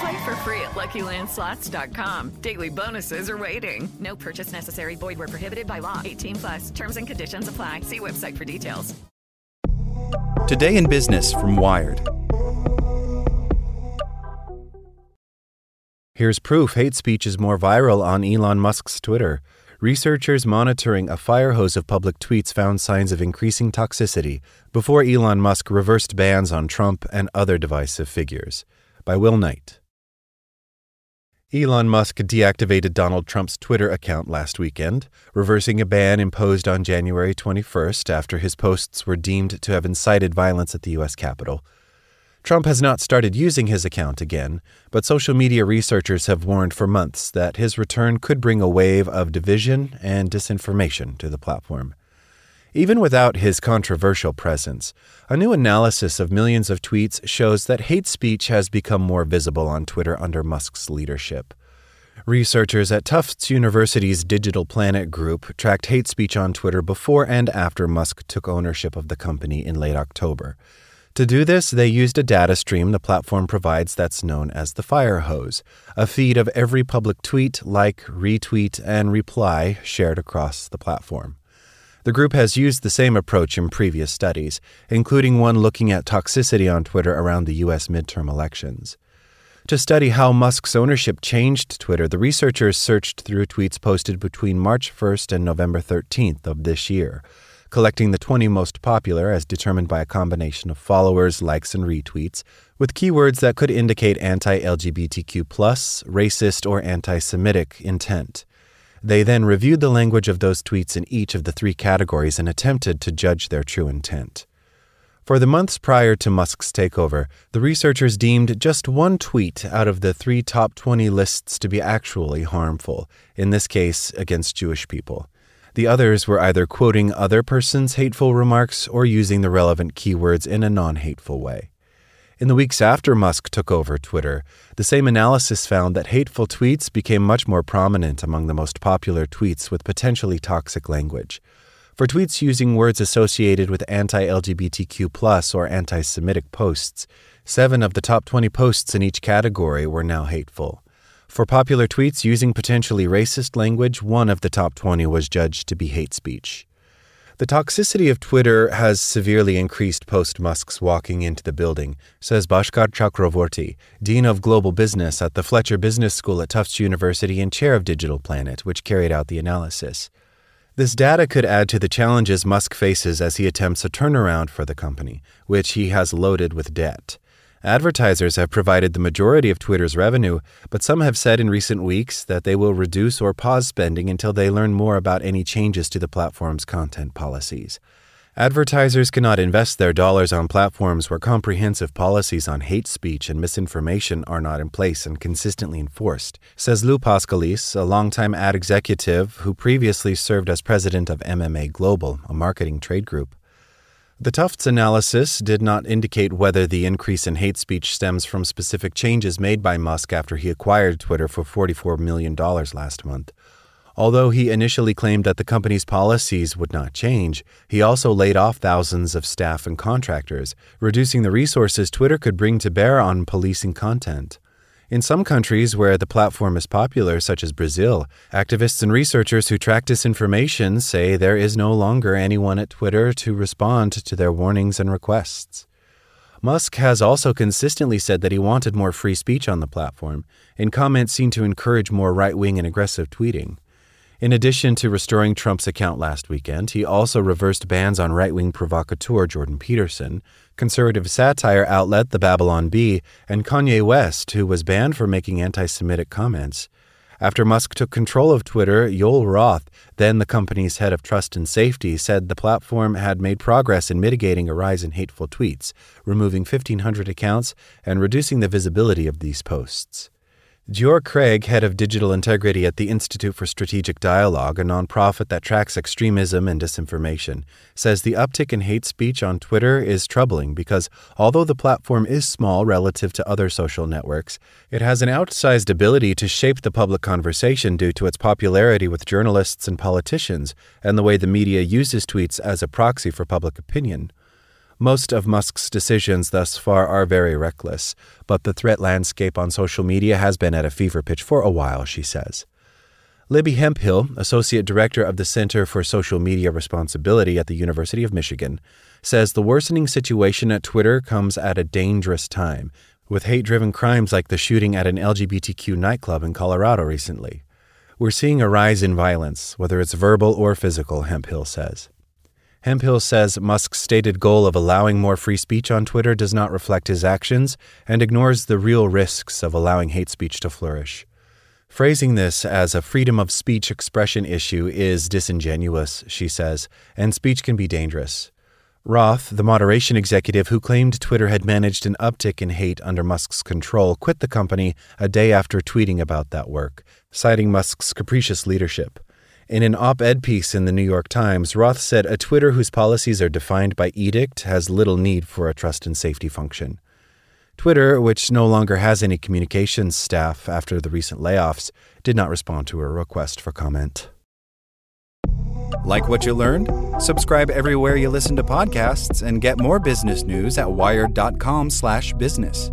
Play for free at LuckyLandSlots.com. Daily bonuses are waiting. No purchase necessary. Void where prohibited by law. 18 plus. Terms and conditions apply. See website for details. Today in Business from Wired. Here's proof hate speech is more viral on Elon Musk's Twitter. Researchers monitoring a fire hose of public tweets found signs of increasing toxicity before Elon Musk reversed bans on Trump and other divisive figures. By Will Knight. Elon Musk deactivated Donald Trump's Twitter account last weekend, reversing a ban imposed on January 21st after his posts were deemed to have incited violence at the U.S. Capitol. Trump has not started using his account again, but social media researchers have warned for months that his return could bring a wave of division and disinformation to the platform. Even without his controversial presence, a new analysis of millions of tweets shows that hate speech has become more visible on Twitter under Musk's leadership. Researchers at Tufts University's Digital Planet group tracked hate speech on Twitter before and after Musk took ownership of the company in late October. To do this, they used a data stream the platform provides that's known as the Fire Hose, a feed of every public tweet, like, retweet, and reply shared across the platform. The group has used the same approach in previous studies, including one looking at toxicity on Twitter around the U.S. midterm elections. To study how Musk's ownership changed Twitter, the researchers searched through tweets posted between March 1st and November 13th of this year collecting the 20 most popular as determined by a combination of followers, likes, and retweets, with keywords that could indicate anti LGBTQ, racist, or anti Semitic intent. They then reviewed the language of those tweets in each of the three categories and attempted to judge their true intent. For the months prior to Musk's takeover, the researchers deemed just one tweet out of the three top 20 lists to be actually harmful, in this case, against Jewish people. The others were either quoting other persons' hateful remarks or using the relevant keywords in a non hateful way. In the weeks after Musk took over Twitter, the same analysis found that hateful tweets became much more prominent among the most popular tweets with potentially toxic language. For tweets using words associated with anti LGBTQ or anti Semitic posts, seven of the top 20 posts in each category were now hateful. For popular tweets using potentially racist language, one of the top 20 was judged to be hate speech. The toxicity of Twitter has severely increased post Musk's walking into the building, says Bhaskar Chakravorti, Dean of Global Business at the Fletcher Business School at Tufts University and chair of Digital Planet, which carried out the analysis. This data could add to the challenges Musk faces as he attempts a turnaround for the company, which he has loaded with debt. Advertisers have provided the majority of Twitter's revenue, but some have said in recent weeks that they will reduce or pause spending until they learn more about any changes to the platform's content policies. Advertisers cannot invest their dollars on platforms where comprehensive policies on hate speech and misinformation are not in place and consistently enforced, says Lou Paskalis, a longtime ad executive who previously served as president of MMA Global, a marketing trade group. The Tufts analysis did not indicate whether the increase in hate speech stems from specific changes made by Musk after he acquired Twitter for $44 million last month. Although he initially claimed that the company's policies would not change, he also laid off thousands of staff and contractors, reducing the resources Twitter could bring to bear on policing content. In some countries where the platform is popular, such as Brazil, activists and researchers who track disinformation say there is no longer anyone at Twitter to respond to their warnings and requests. Musk has also consistently said that he wanted more free speech on the platform, in comments seen to encourage more right wing and aggressive tweeting. In addition to restoring Trump's account last weekend, he also reversed bans on right wing provocateur Jordan Peterson, conservative satire outlet The Babylon Bee, and Kanye West, who was banned for making anti Semitic comments. After Musk took control of Twitter, Yoel Roth, then the company's head of trust and safety, said the platform had made progress in mitigating a rise in hateful tweets, removing 1,500 accounts and reducing the visibility of these posts. Dior Craig, head of digital integrity at the Institute for Strategic Dialogue, a nonprofit that tracks extremism and disinformation, says the uptick in hate speech on Twitter is troubling because although the platform is small relative to other social networks, it has an outsized ability to shape the public conversation due to its popularity with journalists and politicians and the way the media uses tweets as a proxy for public opinion. Most of Musk's decisions thus far are very reckless, but the threat landscape on social media has been at a fever pitch for a while, she says. Libby Hemphill, Associate Director of the Center for Social Media Responsibility at the University of Michigan, says the worsening situation at Twitter comes at a dangerous time, with hate driven crimes like the shooting at an LGBTQ nightclub in Colorado recently. We're seeing a rise in violence, whether it's verbal or physical, Hemphill says. Hemphill says Musk's stated goal of allowing more free speech on Twitter does not reflect his actions and ignores the real risks of allowing hate speech to flourish. Phrasing this as a freedom of speech expression issue is disingenuous, she says, and speech can be dangerous. Roth, the moderation executive who claimed Twitter had managed an uptick in hate under Musk's control, quit the company a day after tweeting about that work, citing Musk's capricious leadership. In an op ed piece in the New York Times, Roth said a Twitter whose policies are defined by edict has little need for a trust and safety function. Twitter, which no longer has any communications staff after the recent layoffs, did not respond to a request for comment. Like what you learned? Subscribe everywhere you listen to podcasts and get more business news at wired.com/business.